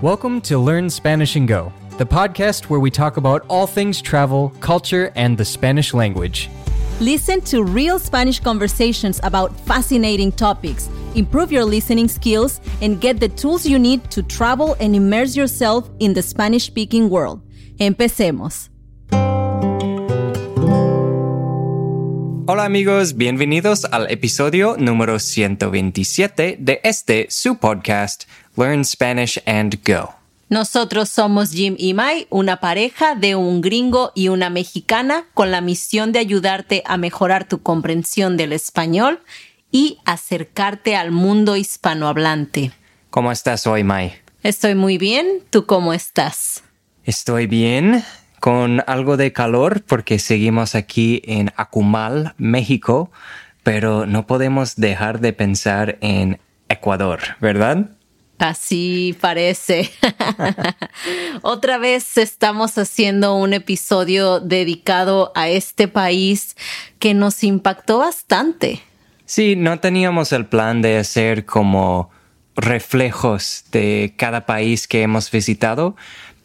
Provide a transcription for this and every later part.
Welcome to Learn Spanish and Go, the podcast where we talk about all things travel, culture, and the Spanish language. Listen to real Spanish conversations about fascinating topics, improve your listening skills, and get the tools you need to travel and immerse yourself in the Spanish speaking world. Empecemos. Hola amigos, bienvenidos al episodio número 127 de este su podcast Learn Spanish and Go. Nosotros somos Jim y Mai, una pareja de un gringo y una mexicana con la misión de ayudarte a mejorar tu comprensión del español y acercarte al mundo hispanohablante. ¿Cómo estás hoy, Mai? Estoy muy bien. ¿Tú cómo estás? Estoy bien, con algo de calor porque seguimos aquí en Acumal, México, pero no podemos dejar de pensar en Ecuador, ¿verdad? Así parece. Otra vez estamos haciendo un episodio dedicado a este país que nos impactó bastante. Sí, no teníamos el plan de hacer como reflejos de cada país que hemos visitado,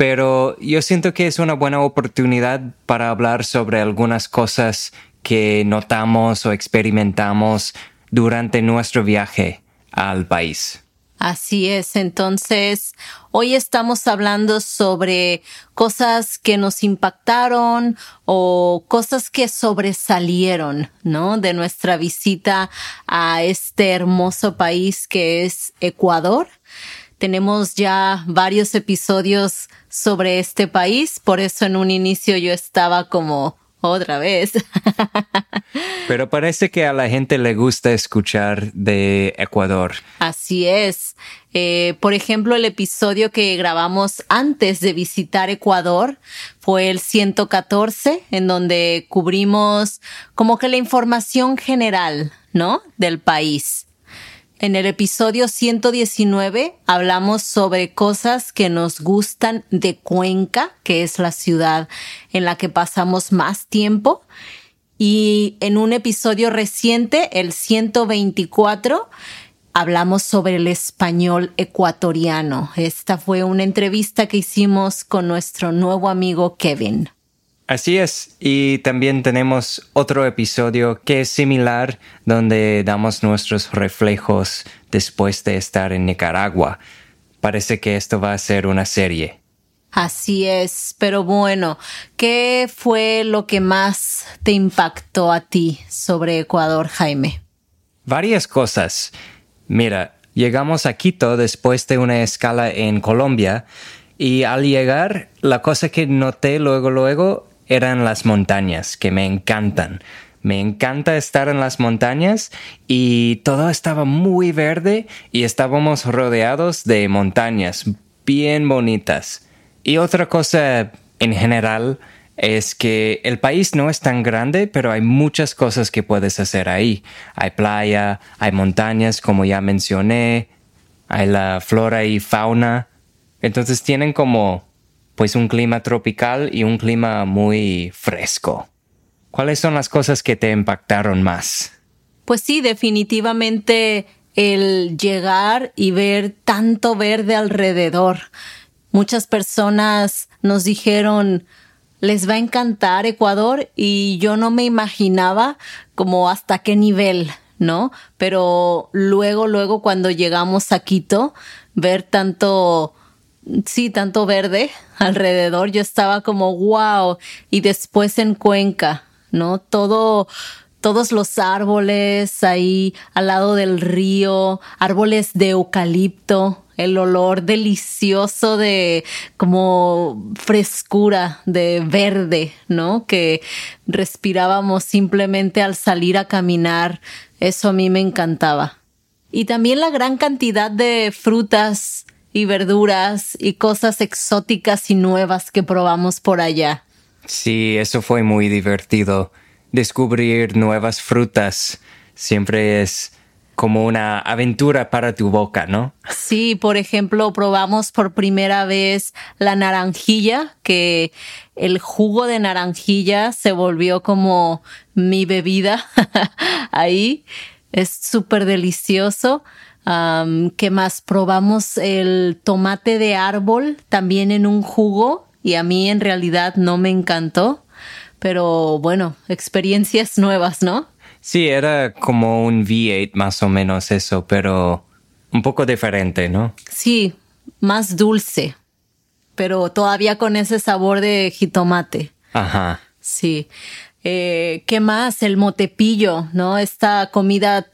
pero yo siento que es una buena oportunidad para hablar sobre algunas cosas que notamos o experimentamos durante nuestro viaje al país. Así es, entonces hoy estamos hablando sobre cosas que nos impactaron o cosas que sobresalieron, ¿no? De nuestra visita a este hermoso país que es Ecuador. Tenemos ya varios episodios sobre este país, por eso en un inicio yo estaba como otra vez. Pero parece que a la gente le gusta escuchar de Ecuador. Así es. Eh, por ejemplo, el episodio que grabamos antes de visitar Ecuador fue el 114, en donde cubrimos como que la información general, ¿no? Del país. En el episodio 119 hablamos sobre cosas que nos gustan de Cuenca, que es la ciudad en la que pasamos más tiempo. Y en un episodio reciente, el 124, hablamos sobre el español ecuatoriano. Esta fue una entrevista que hicimos con nuestro nuevo amigo Kevin. Así es, y también tenemos otro episodio que es similar donde damos nuestros reflejos después de estar en Nicaragua. Parece que esto va a ser una serie. Así es, pero bueno, ¿qué fue lo que más te impactó a ti sobre Ecuador, Jaime? Varias cosas. Mira, llegamos a Quito después de una escala en Colombia y al llegar, la cosa que noté luego, luego eran las montañas, que me encantan. Me encanta estar en las montañas y todo estaba muy verde y estábamos rodeados de montañas bien bonitas. Y otra cosa en general es que el país no es tan grande, pero hay muchas cosas que puedes hacer ahí. Hay playa, hay montañas, como ya mencioné, hay la flora y fauna. Entonces tienen como pues un clima tropical y un clima muy fresco. ¿Cuáles son las cosas que te impactaron más? Pues sí, definitivamente el llegar y ver tanto verde alrededor. Muchas personas nos dijeron, les va a encantar Ecuador y yo no me imaginaba como hasta qué nivel, ¿no? Pero luego, luego cuando llegamos a Quito, ver tanto sí, tanto verde alrededor, yo estaba como wow. Y después en Cuenca, ¿no? Todo, todos los árboles ahí al lado del río, árboles de eucalipto, el olor delicioso de como frescura de verde, ¿no? Que respirábamos simplemente al salir a caminar. Eso a mí me encantaba. Y también la gran cantidad de frutas y verduras y cosas exóticas y nuevas que probamos por allá. Sí, eso fue muy divertido. Descubrir nuevas frutas siempre es como una aventura para tu boca, ¿no? Sí, por ejemplo, probamos por primera vez la naranjilla, que el jugo de naranjilla se volvió como mi bebida ahí. Es súper delicioso. ¿Qué más? Probamos el tomate de árbol también en un jugo y a mí en realidad no me encantó, pero bueno, experiencias nuevas, ¿no? Sí, era como un V8 más o menos eso, pero un poco diferente, ¿no? Sí, más dulce, pero todavía con ese sabor de jitomate. Ajá. Sí. Eh, ¿Qué más? El motepillo, ¿no? Esta comida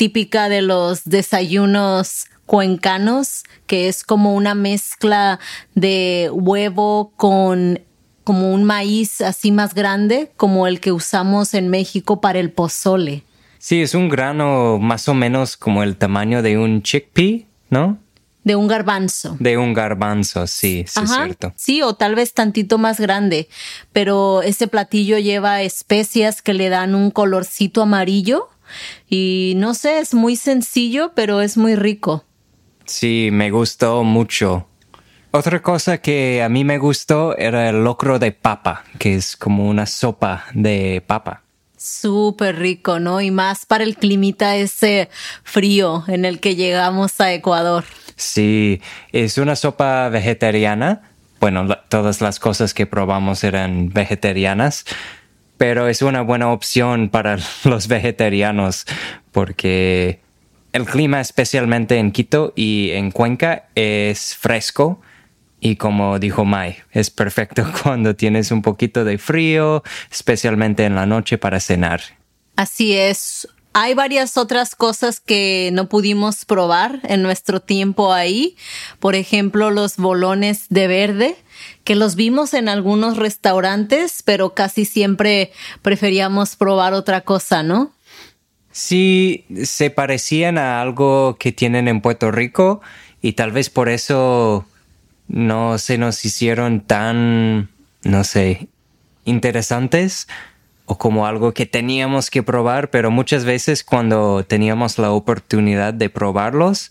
típica de los desayunos cuencanos, que es como una mezcla de huevo con como un maíz así más grande, como el que usamos en México para el pozole. Sí, es un grano más o menos como el tamaño de un chickpea, ¿no? De un garbanzo. De un garbanzo, sí, sí es cierto. Sí, o tal vez tantito más grande, pero ese platillo lleva especias que le dan un colorcito amarillo y no sé, es muy sencillo, pero es muy rico. Sí, me gustó mucho. Otra cosa que a mí me gustó era el locro de papa, que es como una sopa de papa. Súper rico, ¿no? Y más para el climita ese frío en el que llegamos a Ecuador. Sí, es una sopa vegetariana. Bueno, todas las cosas que probamos eran vegetarianas, pero es una buena opción para los vegetarianos porque el clima, especialmente en Quito y en Cuenca, es fresco. Y como dijo Mai, es perfecto cuando tienes un poquito de frío, especialmente en la noche para cenar. Así es, hay varias otras cosas que no pudimos probar en nuestro tiempo ahí. Por ejemplo, los bolones de verde, que los vimos en algunos restaurantes, pero casi siempre preferíamos probar otra cosa, ¿no? Sí, se parecían a algo que tienen en Puerto Rico y tal vez por eso no se nos hicieron tan, no sé, interesantes o como algo que teníamos que probar, pero muchas veces cuando teníamos la oportunidad de probarlos,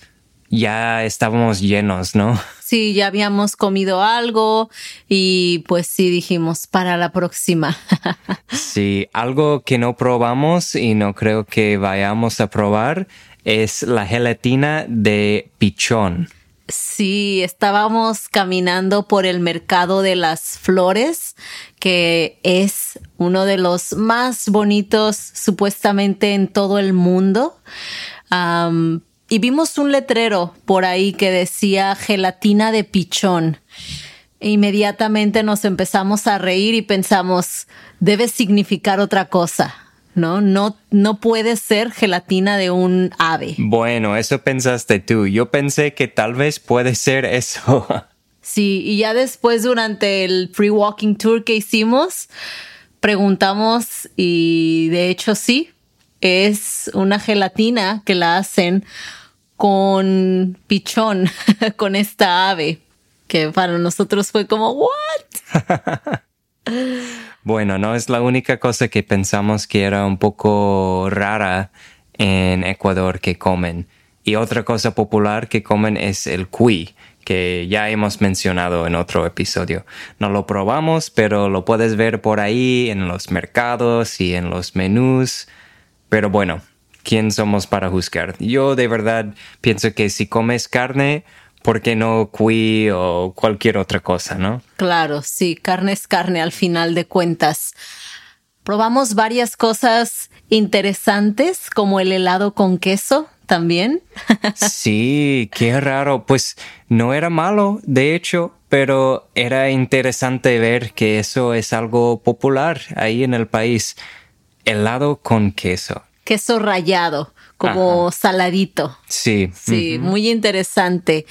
ya estábamos llenos, ¿no? Sí, ya habíamos comido algo y pues sí dijimos para la próxima. sí, algo que no probamos y no creo que vayamos a probar es la gelatina de pichón. Sí, estábamos caminando por el mercado de las flores, que es uno de los más bonitos supuestamente en todo el mundo. Y vimos un letrero por ahí que decía gelatina de pichón. E inmediatamente nos empezamos a reír y pensamos, debe significar otra cosa. ¿no? No, no puede ser gelatina de un ave. Bueno, eso pensaste tú. Yo pensé que tal vez puede ser eso. Sí, y ya después durante el free walking tour que hicimos, preguntamos y de hecho sí, es una gelatina que la hacen con pichón, con esta ave, que para nosotros fue como, ¿what? Bueno, no es la única cosa que pensamos que era un poco rara en Ecuador que comen. Y otra cosa popular que comen es el cuy, que ya hemos mencionado en otro episodio. No lo probamos, pero lo puedes ver por ahí en los mercados y en los menús. Pero bueno, ¿quién somos para juzgar? Yo de verdad pienso que si comes carne, ¿por qué no cuy o cualquier otra cosa, no? Claro, sí, carne es carne al final de cuentas. Probamos varias cosas interesantes como el helado con queso también. sí, qué raro. Pues no era malo, de hecho, pero era interesante ver que eso es algo popular ahí en el país. Helado con queso. Queso rallado como saladito. Sí. Sí, muy interesante.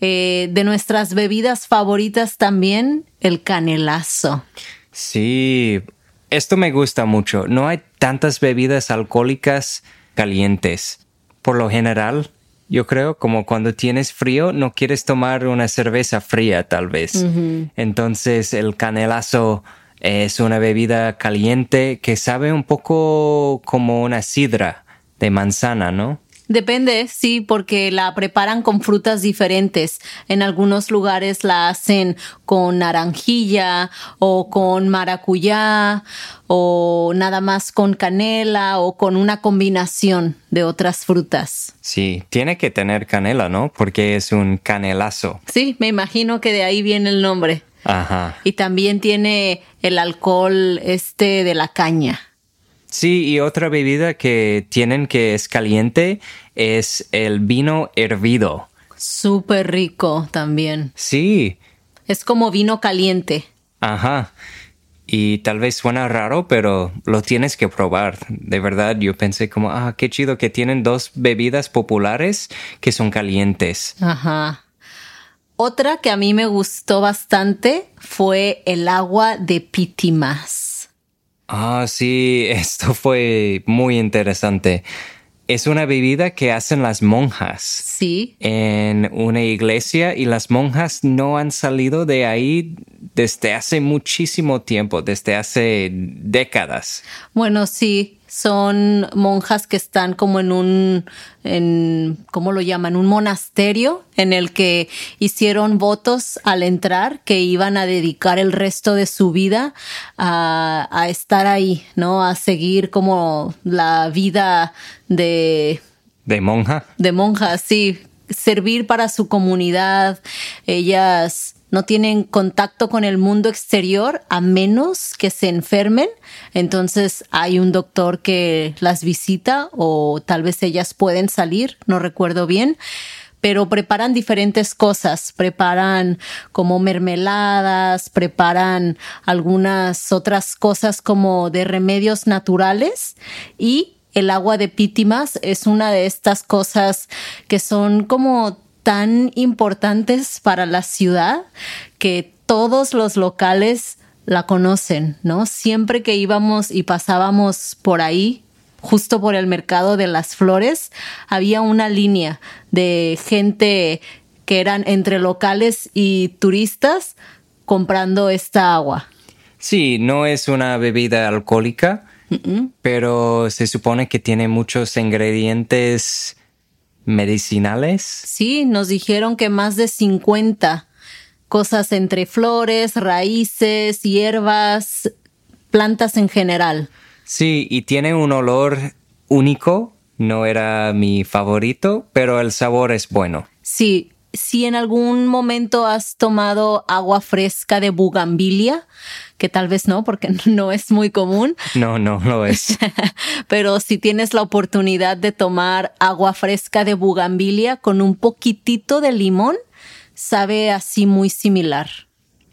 Eh, de nuestras bebidas favoritas también, el canelazo. Sí, esto me gusta mucho. No hay tantas bebidas alcohólicas calientes. Por lo general, yo creo, como cuando tienes frío, no quieres tomar una cerveza fría, tal vez. Entonces, el canelazo es una bebida caliente que sabe un poco como una sidra de manzana, ¿no? Depende, sí, porque la preparan con frutas diferentes. En algunos lugares la hacen con naranjilla o con maracuyá o nada más con canela o con una combinación de otras frutas. Sí, tiene que tener canela, ¿no? Porque es un canelazo. Sí, me imagino que de ahí viene el nombre. Ajá. Y también tiene el alcohol este de la caña. Sí, y otra bebida que tienen que es caliente es el vino hervido. Súper rico también. Sí. Es como vino caliente. Ajá. Y tal vez suena raro, pero lo tienes que probar. De verdad, yo pensé como, ah, qué chido que tienen dos bebidas populares que son calientes. Ajá. Otra que a mí me gustó bastante fue el agua de pitimas. Ah, sí, esto fue muy interesante. Es una bebida que hacen las monjas. Sí. En una iglesia y las monjas no han salido de ahí desde hace muchísimo tiempo, desde hace décadas. Bueno, sí, son monjas que están como en un, en, ¿cómo lo llaman? Un monasterio en el que hicieron votos al entrar que iban a dedicar el resto de su vida a, a estar ahí, ¿no? A seguir como la vida de... ¿De monja? De monja, sí. Servir para su comunidad. Ellas no tienen contacto con el mundo exterior a menos que se enfermen. Entonces hay un doctor que las visita o tal vez ellas pueden salir, no recuerdo bien pero preparan diferentes cosas, preparan como mermeladas, preparan algunas otras cosas como de remedios naturales y el agua de pítimas es una de estas cosas que son como tan importantes para la ciudad que todos los locales la conocen, ¿no? Siempre que íbamos y pasábamos por ahí, justo por el mercado de las flores, había una línea de gente que eran entre locales y turistas comprando esta agua. Sí, no es una bebida alcohólica, pero se supone que tiene muchos ingredientes medicinales. Sí, nos dijeron que más de 50 cosas entre flores, raíces, hierbas, plantas en general. Sí, y tiene un olor único. No era mi favorito, pero el sabor es bueno. Sí, si en algún momento has tomado agua fresca de bugambilia, que tal vez no, porque no es muy común. No, no lo es. Pero si tienes la oportunidad de tomar agua fresca de bugambilia con un poquitito de limón, sabe así muy similar.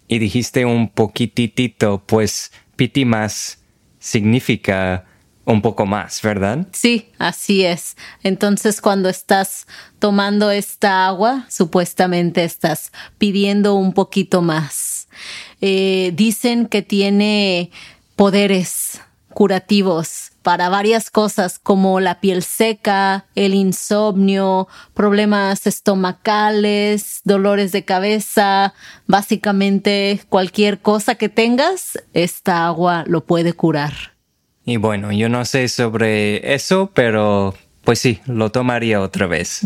Y dijiste un poquitito, pues pitimas significa un poco más, ¿verdad? Sí, así es. Entonces cuando estás tomando esta agua, supuestamente estás pidiendo un poquito más. Eh, dicen que tiene poderes curativos para varias cosas como la piel seca, el insomnio, problemas estomacales, dolores de cabeza, básicamente cualquier cosa que tengas, esta agua lo puede curar. Y bueno, yo no sé sobre eso, pero pues sí, lo tomaría otra vez.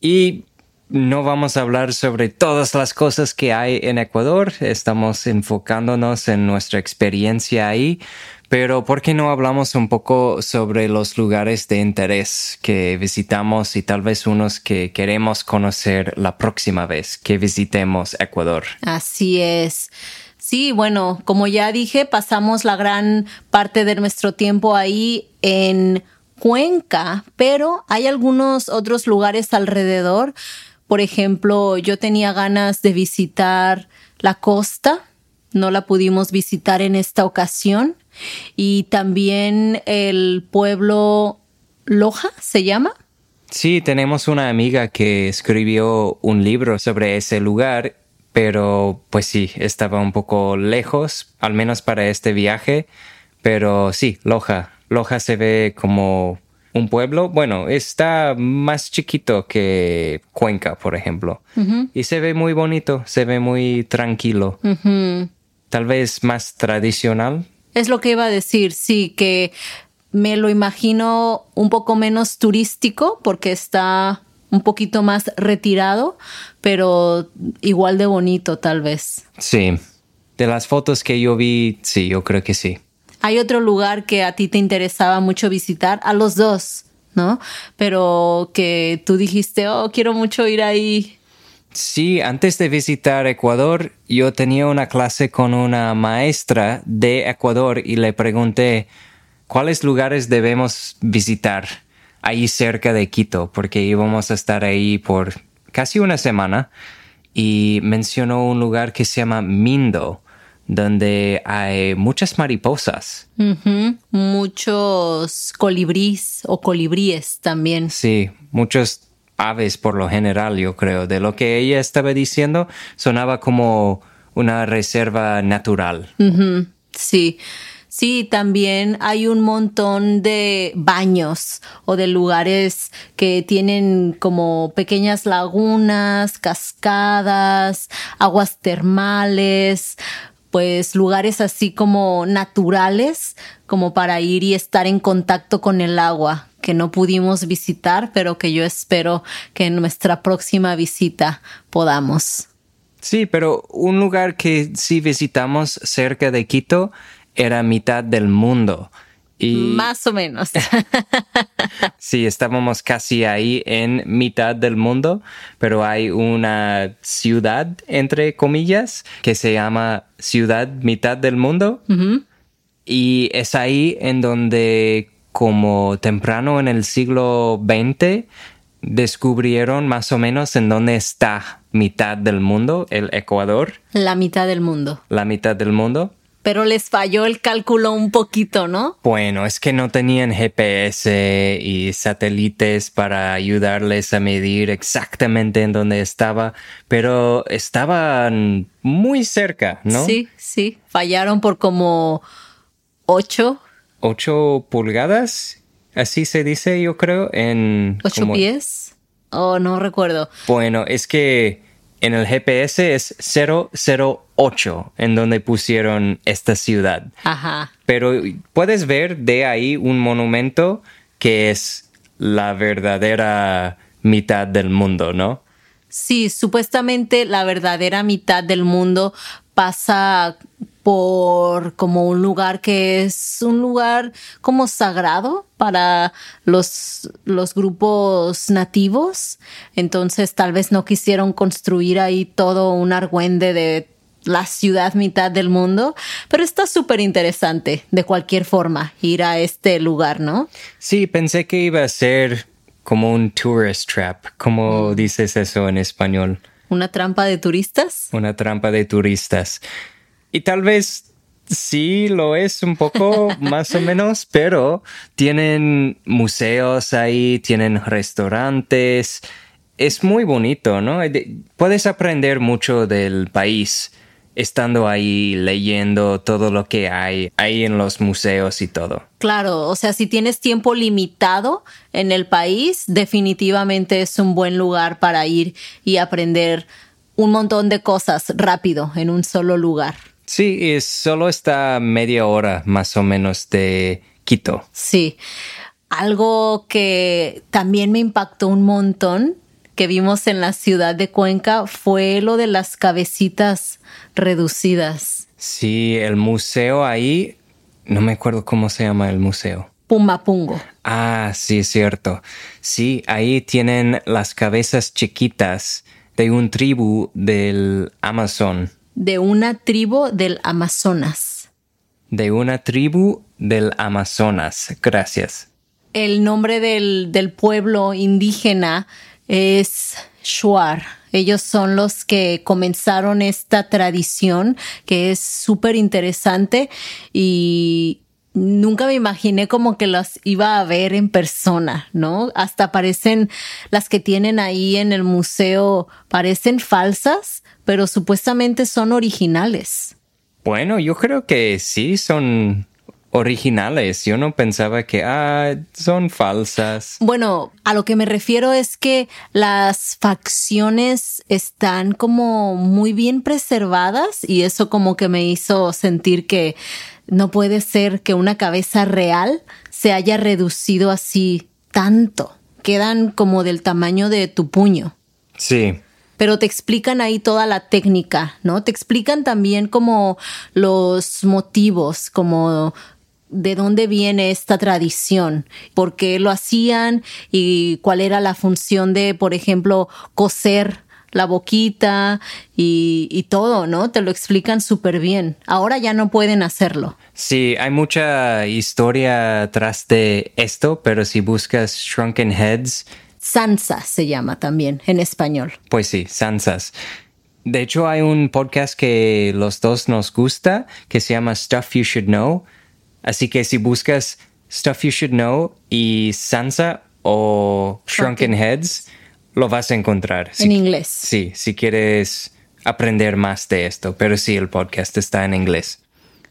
Y no vamos a hablar sobre todas las cosas que hay en Ecuador, estamos enfocándonos en nuestra experiencia ahí, pero ¿por qué no hablamos un poco sobre los lugares de interés que visitamos y tal vez unos que queremos conocer la próxima vez que visitemos Ecuador? Así es. Sí, bueno, como ya dije, pasamos la gran parte de nuestro tiempo ahí en Cuenca, pero hay algunos otros lugares alrededor. Por ejemplo, yo tenía ganas de visitar la costa, no la pudimos visitar en esta ocasión, y también el pueblo Loja, ¿se llama? Sí, tenemos una amiga que escribió un libro sobre ese lugar pero pues sí, estaba un poco lejos, al menos para este viaje, pero sí, Loja. Loja se ve como un pueblo, bueno, está más chiquito que Cuenca, por ejemplo, y se ve muy bonito, se ve muy tranquilo, tal vez más tradicional. Es lo que iba a decir, sí, que me lo imagino un poco menos turístico porque está un poquito más retirado, pero igual de bonito tal vez. Sí, de las fotos que yo vi, sí, yo creo que sí. Hay otro lugar que a ti te interesaba mucho visitar, a los dos, ¿no? Pero que tú dijiste, oh, quiero mucho ir ahí. Sí, antes de visitar Ecuador, yo tenía una clase con una maestra de Ecuador y le pregunté cuáles lugares debemos visitar ahí cerca de Quito, porque íbamos a estar ahí por casi una semana y mencionó un lugar que se llama Mindo donde hay muchas mariposas. Muchos colibríes o colibríes también. Sí, muchos aves por lo general, yo creo. De lo que ella estaba diciendo, sonaba como una reserva natural. Sí. Sí, también hay un montón de baños o de lugares que tienen como pequeñas lagunas, cascadas, aguas termales, pues lugares así como naturales, como para ir y estar en contacto con el agua, que no pudimos visitar, pero que yo espero que en nuestra próxima visita podamos. Sí, pero un lugar que sí visitamos cerca de Quito era mitad del mundo. Más o menos. sí, estábamos casi ahí en mitad del mundo, pero hay una ciudad, entre comillas, que se llama Ciudad Mitad del Mundo. Y es ahí en donde, como temprano en el siglo XX, descubrieron más o menos en dónde está mitad del mundo, el Ecuador. La mitad del mundo. La mitad del mundo pero les falló el cálculo un poquito, ¿no? Bueno, es que no tenían GPS y satélites para ayudarles a medir exactamente en dónde estaba, pero estaban muy cerca, ¿no? Sí, sí, fallaron por como ocho. ¿Ocho pulgadas? Así se dice, yo creo, en... ¿Ocho pies? Oh, no recuerdo. Bueno, es que en el GPS es 008 en donde pusieron esta ciudad. Ajá. Pero puedes ver de ahí un monumento que es la verdadera mitad del mundo, ¿no? Sí, supuestamente la verdadera mitad del mundo pasa por como un lugar que es un lugar como sagrado para los, los grupos nativos. Entonces tal vez no quisieron construir ahí todo un argüende de la ciudad mitad del mundo, pero está súper interesante de cualquier forma ir a este lugar, ¿no? Sí, pensé que iba a ser como un tourist trap, como mm. dices eso en español. ¿Una trampa de turistas? Una trampa de turistas. Y tal vez sí lo es un poco más o menos, pero tienen museos ahí, tienen restaurantes. Es muy bonito, ¿no? Puedes aprender mucho del país estando ahí leyendo todo lo que hay ahí en los museos y todo. Claro, o sea, si tienes tiempo limitado en el país, definitivamente es un buen lugar para ir y aprender un montón de cosas rápido en un solo lugar. Sí, solo está media hora más o menos de Quito. Sí. Algo que también me impactó un montón que vimos en la ciudad de Cuenca fue lo de las cabecitas reducidas. Sí, el museo ahí, no me acuerdo cómo se llama el museo. Pumapungo. Ah, sí, es cierto. Sí, ahí tienen las cabezas chiquitas de un tribu del Amazon de una tribu del Amazonas. De una tribu del Amazonas. Gracias. El nombre del, del pueblo indígena es Shuar. Ellos son los que comenzaron esta tradición que es súper interesante y nunca me imaginé como que las iba a ver en persona, ¿no? Hasta parecen las que tienen ahí en el museo, parecen falsas, pero supuestamente son originales. Bueno, yo creo que sí son originales. Yo no pensaba que ah, son falsas. Bueno, a lo que me refiero es que las facciones están como muy bien preservadas y eso como que me hizo sentir que no puede ser que una cabeza real se haya reducido así tanto. Quedan como del tamaño de tu puño. Sí. Pero te explican ahí toda la técnica, ¿no? Te explican también como los motivos, como de dónde viene esta tradición, por qué lo hacían y cuál era la función de, por ejemplo, coser la boquita y, todo, ¿no? Te lo explican súper bien. Ahora ya no pueden hacerlo. Sí, hay mucha historia tras de esto, pero si buscas Shrunken Heads. Sansa se llama también en español. Pues sí, Sansas. De hecho, hay un podcast que los dos nos gusta que se llama Stuff You Should Know Así que si buscas Stuff You Should Know y Sansa o Shrunken Heads, lo vas a encontrar. En inglés. Sí, si quieres aprender más de esto, pero sí, el podcast está en inglés.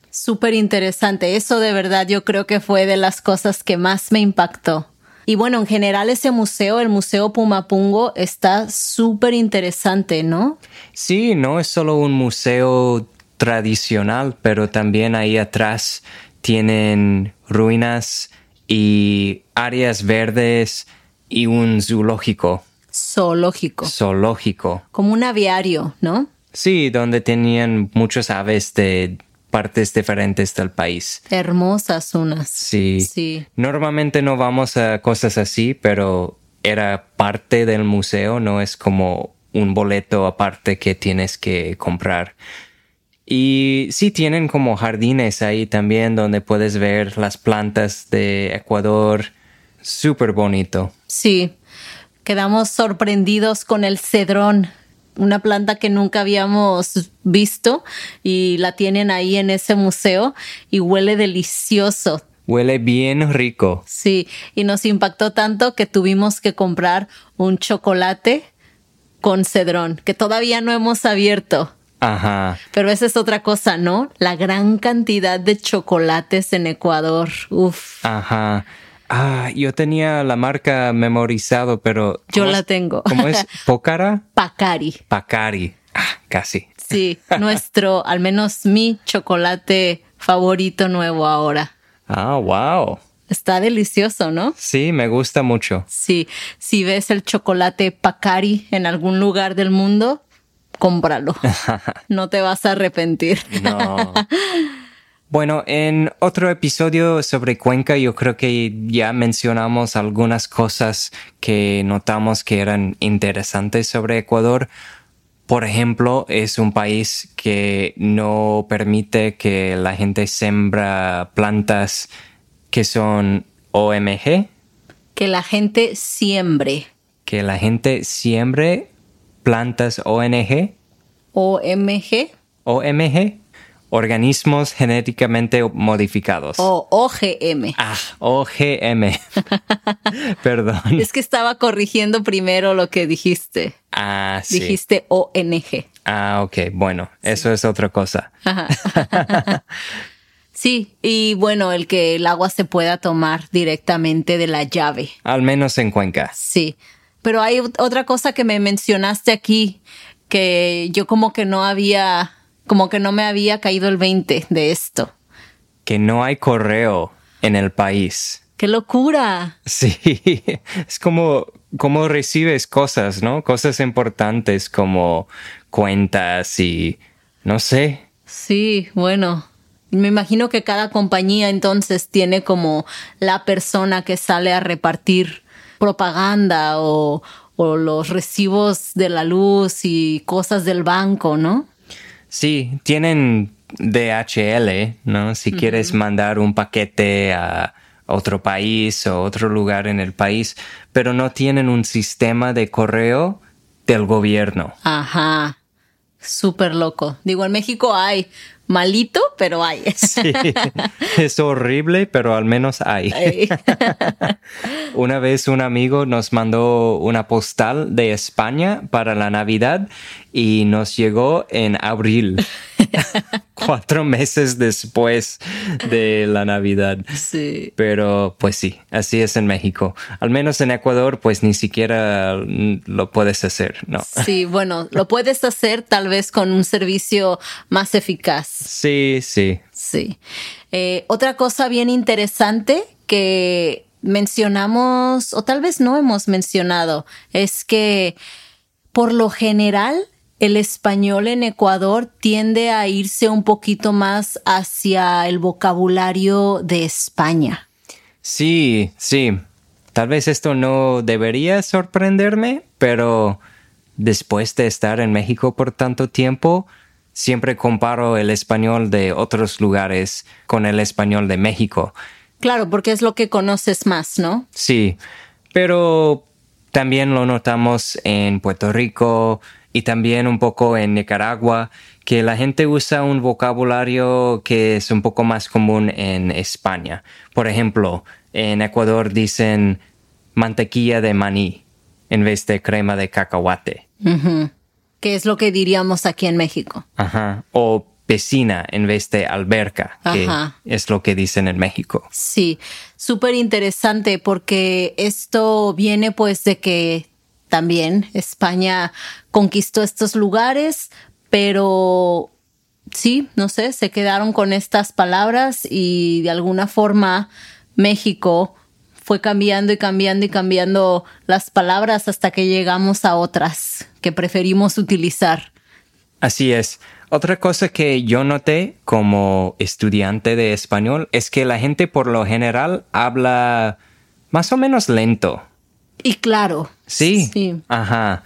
Súper interesante. Eso de verdad yo creo que fue de las cosas que más me impactó. Y bueno, en general ese museo, el Museo Pumapungo, está súper interesante, ¿no? Sí, no es solo un museo tradicional, pero también ahí atrás tienen ruinas y áreas verdes y un zoológico. Zoológico. Zoológico. Como un aviario, ¿no? Sí, donde tenían muchas aves de partes diferentes del país. Hermosas unas. Sí. Sí. Normalmente no vamos a cosas así, pero era parte del museo, no es como un boleto aparte que tienes que comprar. Y sí tienen como jardines ahí también donde puedes ver las plantas de Ecuador. Súper bonito. Sí, quedamos sorprendidos con el cedrón, una planta que nunca habíamos visto y la tienen ahí en ese museo y huele delicioso. Huele bien rico. Sí, y nos impactó tanto que tuvimos que comprar un chocolate con cedrón que todavía no hemos abierto. Ajá. Pero esa es otra cosa, ¿no? La gran cantidad de chocolates en Ecuador. Uf. Ajá. Ah, yo tenía la marca memorizado, pero. Yo la tengo. ¿Cómo es? ¿Pocara? Pacari. Pacari. Ah, casi. Sí, nuestro, al menos mi chocolate favorito nuevo ahora. Ah, wow. Está delicioso, ¿no? Sí, me gusta mucho. Sí, si ves el chocolate Pacari en algún lugar del mundo, cómpralo. no te vas a arrepentir. no. Bueno, en otro episodio sobre Cuenca yo creo que ya mencionamos algunas cosas que notamos que eran interesantes sobre Ecuador. Por ejemplo, es un país que no permite que la gente sembra plantas que son OMG. Que la gente siembre. Que la gente siembre plantas ONG. OMG. OMG. Organismos genéticamente modificados. O OGM. Ah, OGM. Perdón. Es que estaba corrigiendo primero lo que dijiste. Ah, sí. Dijiste ONG. Ah, ok. Bueno, eso es otra cosa. Sí, y bueno, el que el agua se pueda tomar directamente de la llave. Al menos en Cuenca. Sí. Pero hay otra cosa que me mencionaste aquí, que yo como que no había, como que no me había caído el 20 de esto. Que no hay correo en el país. ¡Qué locura! Sí, es como, como recibes cosas, ¿no? Cosas importantes como cuentas y no sé. Sí, bueno. Me imagino que cada compañía entonces tiene como la persona que sale a repartir propaganda o, los recibos de la luz y cosas del banco, ¿no? Sí, tienen DHL, ¿no? Si quieres mandar un paquete a otro país o otro lugar en el país, pero no tienen un sistema de correo del gobierno. Ajá. Súper loco. Digo, en México hay malito, pero hay. Sí, es horrible, pero al menos hay. una vez un amigo nos mandó una postal de España para la Navidad y nos llegó en abril, cuatro meses después de la Navidad. Sí. Pero pues sí, así es en México. Al menos en Ecuador, pues ni siquiera lo puedes hacer, ¿no? Sí, bueno, lo puedes hacer tal vez con un servicio más eficaz. Sí, sí. Sí. Eh, otra cosa bien interesante que mencionamos, o tal vez no hemos mencionado, es que por lo general el español en Ecuador tiende a irse un poquito más hacia el vocabulario de España. Sí, sí. Tal vez esto no debería sorprenderme, pero después de estar en México por tanto tiempo, siempre comparo el español de otros lugares con el español de México. Claro, porque es lo que conoces más, ¿no? Sí, pero también lo notamos en Puerto Rico y también un poco en Nicaragua, que la gente usa un vocabulario que es un poco más común en España. Por ejemplo, en Ecuador dicen mantequilla de maní en vez de crema de cacahuate. ¿Qué es lo que diríamos aquí en México? Ajá. O piscina en vez de alberca, que es lo que dicen en México. Sí, súper interesante porque esto viene pues de que también España conquistó estos lugares, pero sí, no sé, se quedaron con estas palabras y de alguna forma México fue cambiando y cambiando y cambiando las palabras hasta que llegamos a otras que preferimos utilizar. Así es. Otra cosa que yo noté como estudiante de español es que la gente por lo general habla más o menos lento. Y claro. Sí. Sí. Ajá.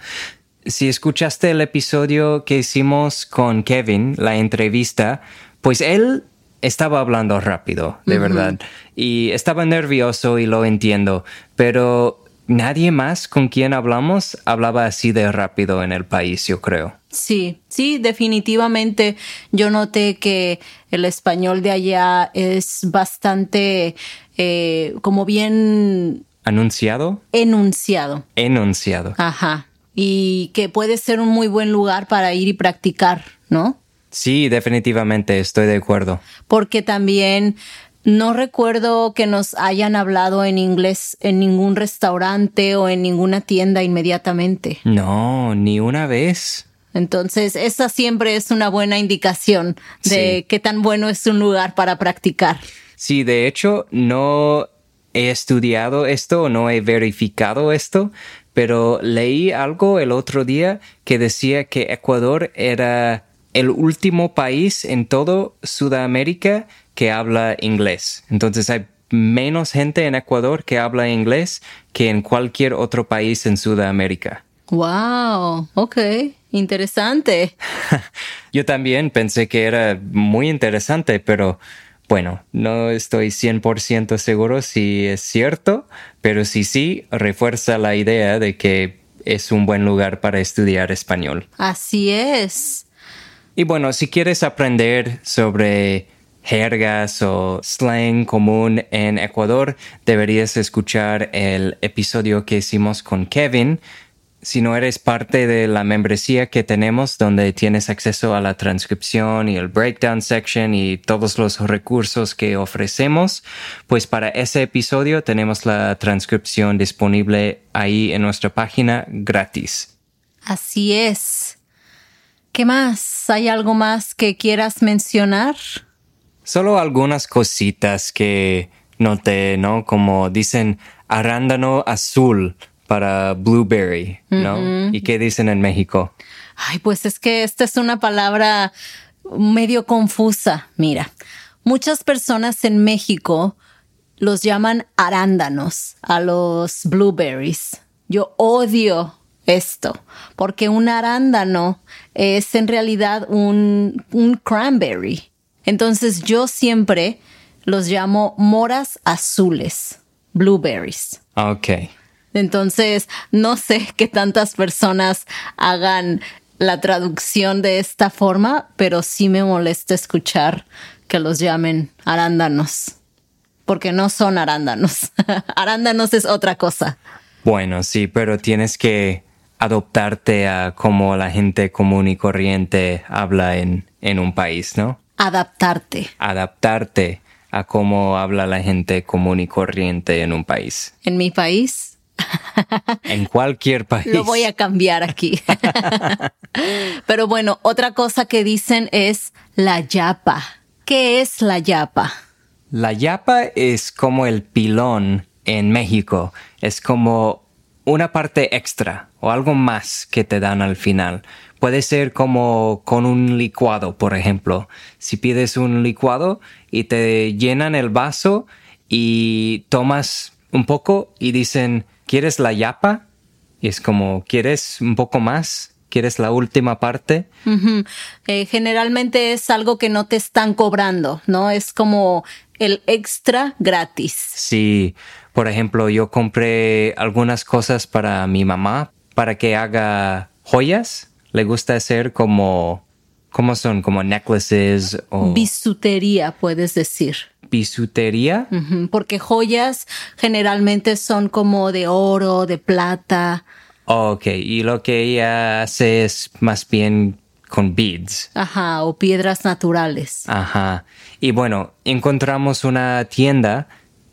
Si escuchaste el episodio que hicimos con Kevin, la entrevista, pues él estaba hablando rápido, de verdad. Y estaba nervioso y lo entiendo, pero nadie más con quien hablamos hablaba así de rápido en el país, yo creo. Sí, sí, definitivamente yo noté que el español de allá es bastante eh, como bien... ¿Anunciado? Enunciado. Enunciado. Ajá. Y que puede ser un muy buen lugar para ir y practicar, ¿no? Sí, definitivamente, estoy de acuerdo. Porque también no recuerdo que nos hayan hablado en inglés en ningún restaurante o en ninguna tienda inmediatamente. No, ni una vez. Entonces, esa siempre es una buena indicación de qué tan bueno es un lugar para practicar. Sí, de hecho, no he estudiado esto, no he verificado esto, pero leí algo el otro día que decía que Ecuador era el último país en todo Sudamérica que habla inglés. Entonces hay menos gente en Ecuador que habla inglés que en cualquier otro país en Sudamérica. Wow, ok, interesante. Yo también pensé que era muy interesante, pero bueno, no estoy 100% seguro si es cierto, pero si sí, refuerza la idea de que es un buen lugar para estudiar español. Así es. Y bueno, si quieres aprender sobre jergas o slang común en Ecuador, deberías escuchar el episodio que hicimos con Kevin. Si no eres parte de la membresía que tenemos donde tienes acceso a la transcripción y el breakdown section y todos los recursos que ofrecemos, pues para ese episodio tenemos la transcripción disponible ahí en nuestra página gratis. Así es. ¿Qué más? ¿Hay algo más que quieras mencionar? Solo algunas cositas que noté, ¿no? Como dicen arándano azul para blueberry, ¿no? ¿Y qué dicen en México? Ay, pues es que esta es una palabra medio confusa. Mira, muchas personas en México los llaman arándanos a los blueberries. Yo odio esto, porque un arándano es en realidad un, un cranberry. Entonces yo siempre los llamo moras azules, blueberries. Ok. Entonces, no sé qué tantas personas hagan la traducción de esta forma, pero sí me molesta escuchar que los llamen arándanos, porque no son arándanos. arándanos es otra cosa. Bueno, sí, pero tienes que adoptarte a cómo la gente común y corriente habla en, en un país, ¿no? Adaptarte. Adaptarte a cómo habla la gente común y corriente en un país. En mi país. En cualquier país. Lo voy a cambiar aquí. Pero bueno, otra cosa que dicen es la yapa. ¿Qué es la yapa? La yapa es como el pilón en México. Es como una parte extra o algo más que te dan al final. Puede ser como con un licuado, por ejemplo. Si pides un licuado y te llenan el vaso y tomas un poco y dicen, ¿quieres la yapa? Y es como, ¿quieres un poco más? ¿Quieres la última parte? Eh, generalmente es algo que no te están cobrando, ¿no? Es como el extra gratis. Sí, por ejemplo, yo compré algunas cosas para mi mamá para que haga joyas. Le gusta hacer como, ¿cómo son? Como necklaces o Bisutería, puedes decir. Bisutería. Porque joyas generalmente son como de oro, de plata. Ok, y lo que ella hace es más bien con beads. Ajá, o piedras naturales. Ajá. Y bueno, encontramos una tienda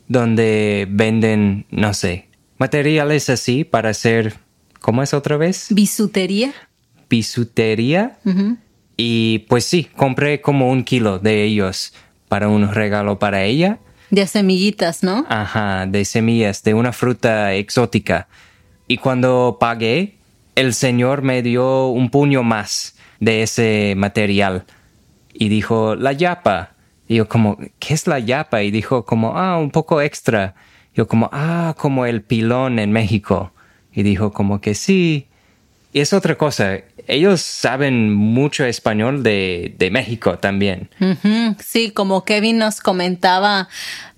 donde venden, no sé, materiales así para hacer, ¿cómo es otra vez? Bisutería. Bisutería. Y pues sí, compré como un kilo de ellos para un regalo para ella. De semillitas, ¿no? Ajá, de semillas, de una fruta exótica. Y cuando pagué, el señor me dio un puño más de ese material. Y dijo, la yapa. Y yo como, ¿qué es la yapa? Y dijo como, ah, un poco extra. Yo como, ah, como el pilón en México. Y dijo como que sí. Y es otra cosa, ellos saben mucho español de, de México también. Sí, como Kevin nos comentaba,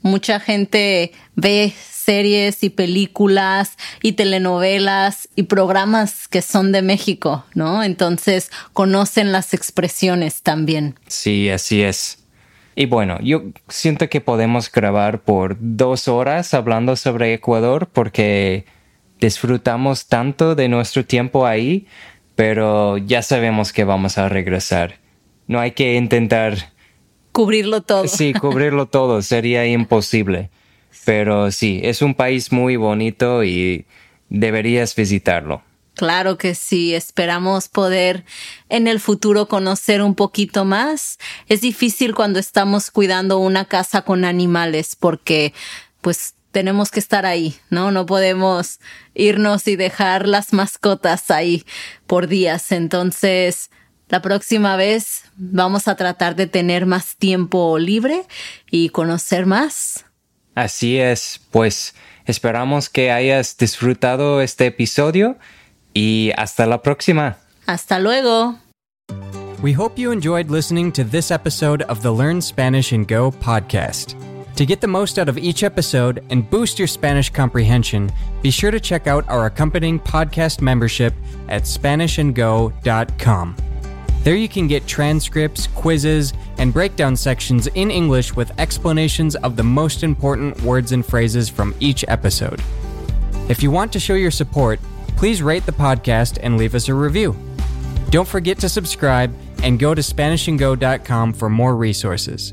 mucha gente ve series y películas y telenovelas y programas que son de México, ¿no? Entonces conocen las expresiones también. Sí, así es. Y bueno, yo siento que podemos grabar por dos horas hablando sobre Ecuador porque disfrutamos tanto de nuestro tiempo ahí, pero ya sabemos que vamos a regresar. No hay que intentar, Cubrirlo todo. sí, cubrirlo todo, sería imposible. Pero sí, es un país muy bonito y deberías visitarlo. Claro que sí, esperamos poder en el futuro conocer un poquito más. Es difícil cuando estamos cuidando una casa con animales porque pues tenemos que estar ahí, ¿no? No podemos irnos y dejar las mascotas ahí por días. Entonces, la próxima vez vamos a tratar de tener más tiempo libre y conocer más. Así es, pues esperamos que hayas disfrutado este episodio y hasta la próxima. Hasta luego. We hope you enjoyed listening to this episode of the Learn Spanish and Go podcast. To get the most out of each episode and boost your Spanish comprehension, be sure to check out our accompanying podcast membership at SpanishAndGo.com. There you can get transcripts, quizzes, and breakdown sections in English with explanations of the most important words and phrases from each episode. If you want to show your support, please rate the podcast and leave us a review. Don't forget to subscribe and go to SpanishAndGo.com for more resources.